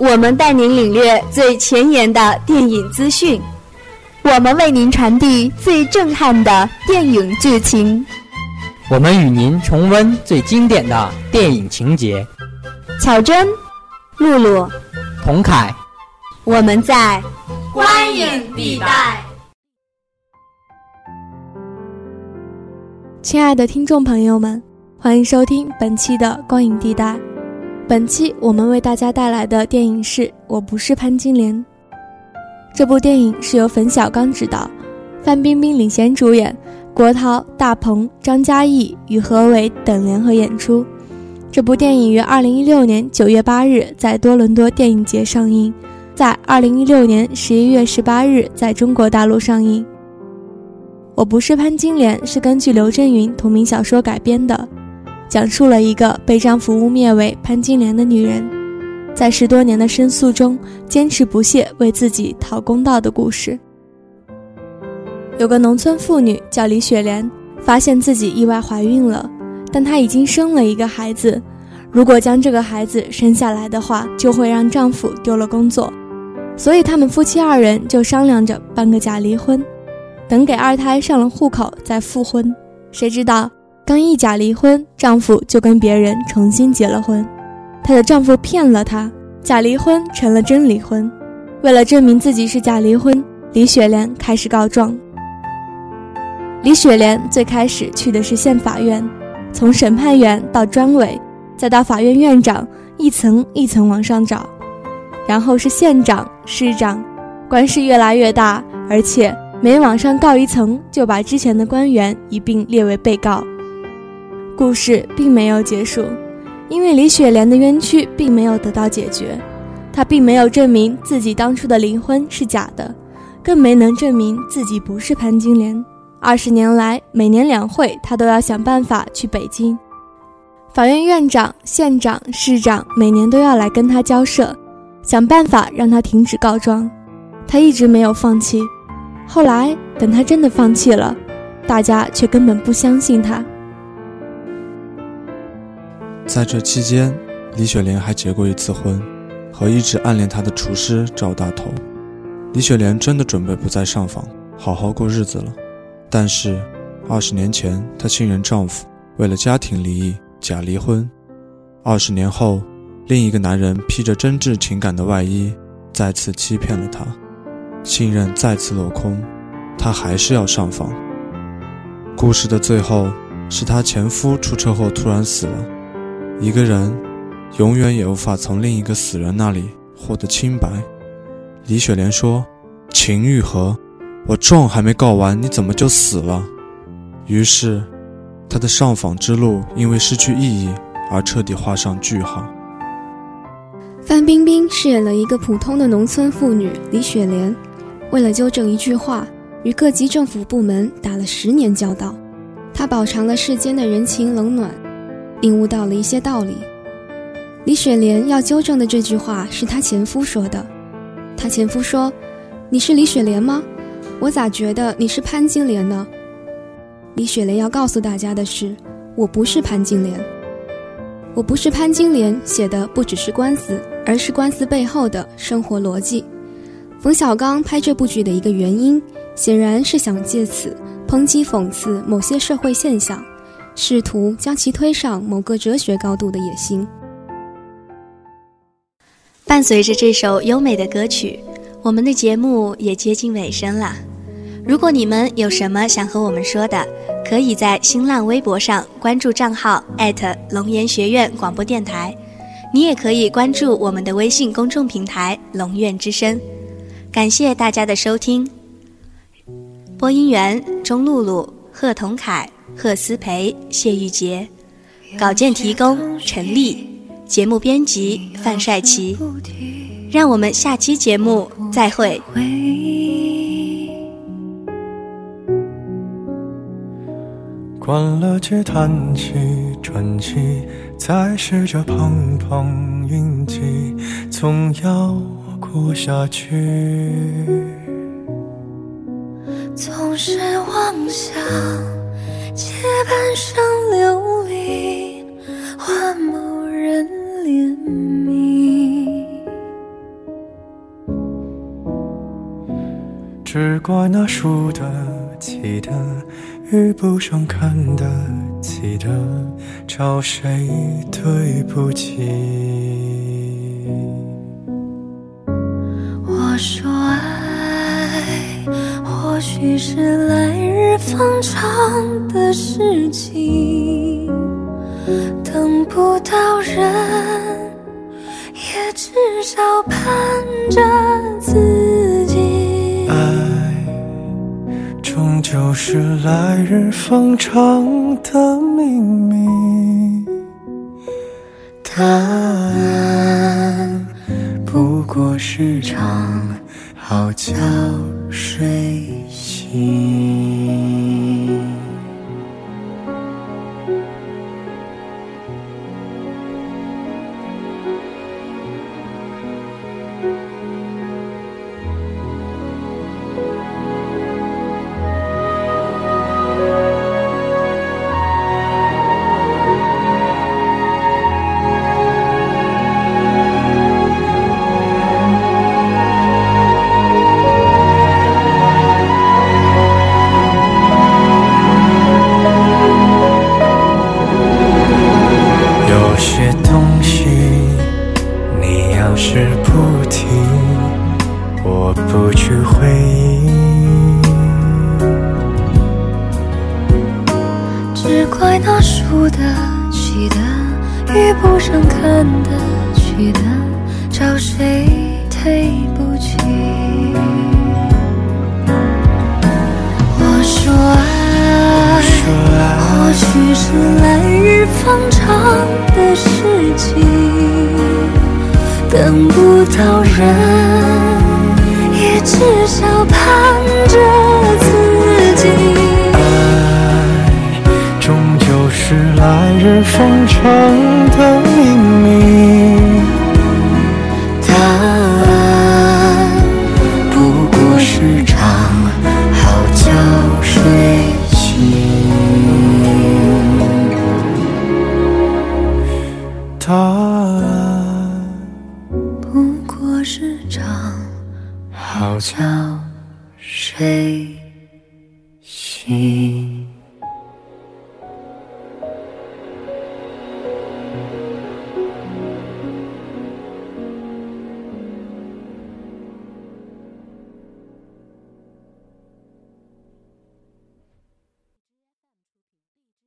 我们带您领略最前沿的电影资讯，我们为您传递最震撼的电影剧情，我们与您重温最经典的电影情节。巧珍、露露、童凯，我们在观影地带。亲爱的听众朋友们，欢迎收听本期的光影地带。本期我们为大家带来的电影是《我不是潘金莲》。这部电影是由冯小刚执导，范冰冰领衔主演，郭涛、大鹏、张嘉译与何伟等联合演出。这部电影于二零一六年九月八日在多伦多电影节上映，在二零一六年十一月十八日在中国大陆上映。我不是潘金莲是根据刘震云同名小说改编的，讲述了一个被丈夫污蔑为潘金莲的女人，在十多年的申诉中坚持不懈为自己讨公道的故事。有个农村妇女叫李雪莲，发现自己意外怀孕了，但她已经生了一个孩子，如果将这个孩子生下来的话，就会让丈夫丢了工作，所以他们夫妻二人就商量着办个假离婚。等给二胎上了户口再复婚，谁知道刚一假离婚，丈夫就跟别人重新结了婚。她的丈夫骗了她，假离婚成了真离婚。为了证明自己是假离婚，李雪莲开始告状。李雪莲最开始去的是县法院，从审判员到专委，再到法院院长，一层一层往上找，然后是县长、市长，官势越来越大，而且。每往上告一层，就把之前的官员一并列为被告。故事并没有结束，因为李雪莲的冤屈并没有得到解决，她并没有证明自己当初的离婚是假的，更没能证明自己不是潘金莲。二十年来，每年两会，她都要想办法去北京。法院院长、县长、市长每年都要来跟她交涉，想办法让她停止告状。她一直没有放弃。后来，等他真的放弃了，大家却根本不相信他。在这期间，李雪莲还结过一次婚，和一直暗恋她的厨师赵大头。李雪莲真的准备不再上访，好好过日子了。但是，二十年前她信任丈夫，为了家庭利益假离婚。二十年后，另一个男人披着真挚情感的外衣，再次欺骗了她。信任再次落空，她还是要上访。故事的最后是她前夫出车祸突然死了。一个人永远也无法从另一个死人那里获得清白。李雪莲说：“秦玉和，我状还没告完，你怎么就死了？”于是，她的上访之路因为失去意义而彻底画上句号。范冰冰饰演了一个普通的农村妇女李雪莲。为了纠正一句话，与各级政府部门打了十年交道，她饱尝了世间的人情冷暖，领悟到了一些道理。李雪莲要纠正的这句话是她前夫说的，她前夫说：“你是李雪莲吗？我咋觉得你是潘金莲呢？”李雪莲要告诉大家的是：“我不是潘金莲，我不是潘金莲。”写的不只是官司，而是官司背后的生活逻辑。冯小刚拍这部剧的一个原因，显然是想借此抨击讽刺某些社会现象，试图将其推上某个哲学高度的野心。伴随着这首优美的歌曲，我们的节目也接近尾声了。如果你们有什么想和我们说的，可以在新浪微博上关注账号龙岩学院广播电台，你也可以关注我们的微信公众平台龙院之声。感谢大家的收听。播音员：钟露露、贺同凯、贺思培、谢玉洁；稿件提供：陈丽；节目编辑：范帅奇。让我们下期节目再会。关了机，叹气，喘气，再试着碰碰运气，总要。过下去，总是妄想借半生流离换某人怜悯只怪那输得起的遇不上看得起的找谁对不起？或许是来日方长的事情，等不到人。也至少盼着自己。爱，终究是来日方长的秘密。答案不过是场好觉东西你要是不提我不去回忆只怪那输得起的遇不上看得起的找谁对不起我说爱或许是来方长的事情等不到人也至少盼着自己。爱终究是来日方长的秘密。